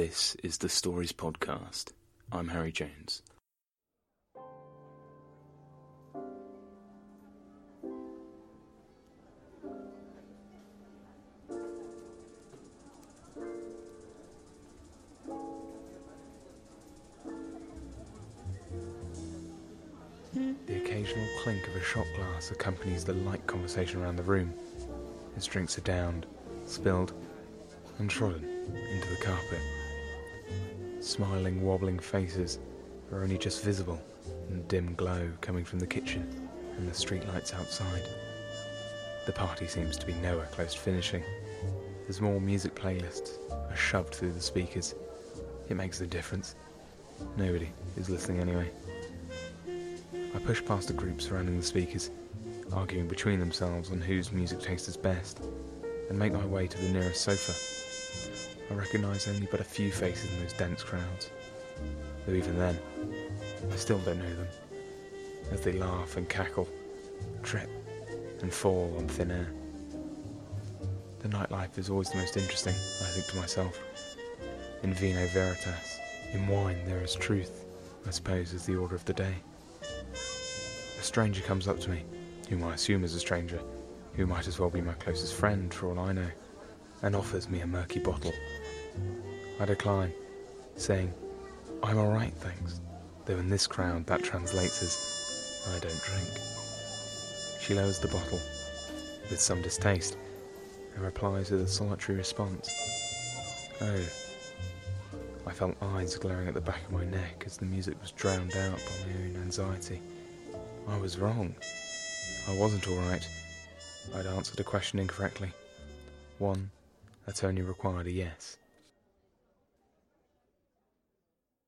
This is the Stories Podcast. I'm Harry Jones. The occasional clink of a shot glass accompanies the light conversation around the room as drinks are downed, spilled, and trodden into the carpet. Smiling, wobbling faces are only just visible in the dim glow coming from the kitchen and the streetlights outside. The party seems to be nowhere close to finishing. As more music playlists are shoved through the speakers, it makes a difference. Nobody is listening anyway. I push past the group surrounding the speakers, arguing between themselves on whose music taste is best, and make my way to the nearest sofa. I recognise only but a few faces in those dense crowds, though even then, I still don't know them, as they laugh and cackle, trip and fall on thin air. The nightlife is always the most interesting, I think to myself. In vino veritas, in wine there is truth, I suppose is the order of the day. A stranger comes up to me, whom I assume is a stranger, who might as well be my closest friend for all I know, and offers me a murky bottle. I decline, saying, I'm alright, thanks, though in this crowd that translates as, I don't drink. She lowers the bottle, with some distaste, and replies with a solitary response. Oh. I felt eyes glaring at the back of my neck as the music was drowned out by my own anxiety. I was wrong. I wasn't alright. I'd answered a question incorrectly. One that only required a yes.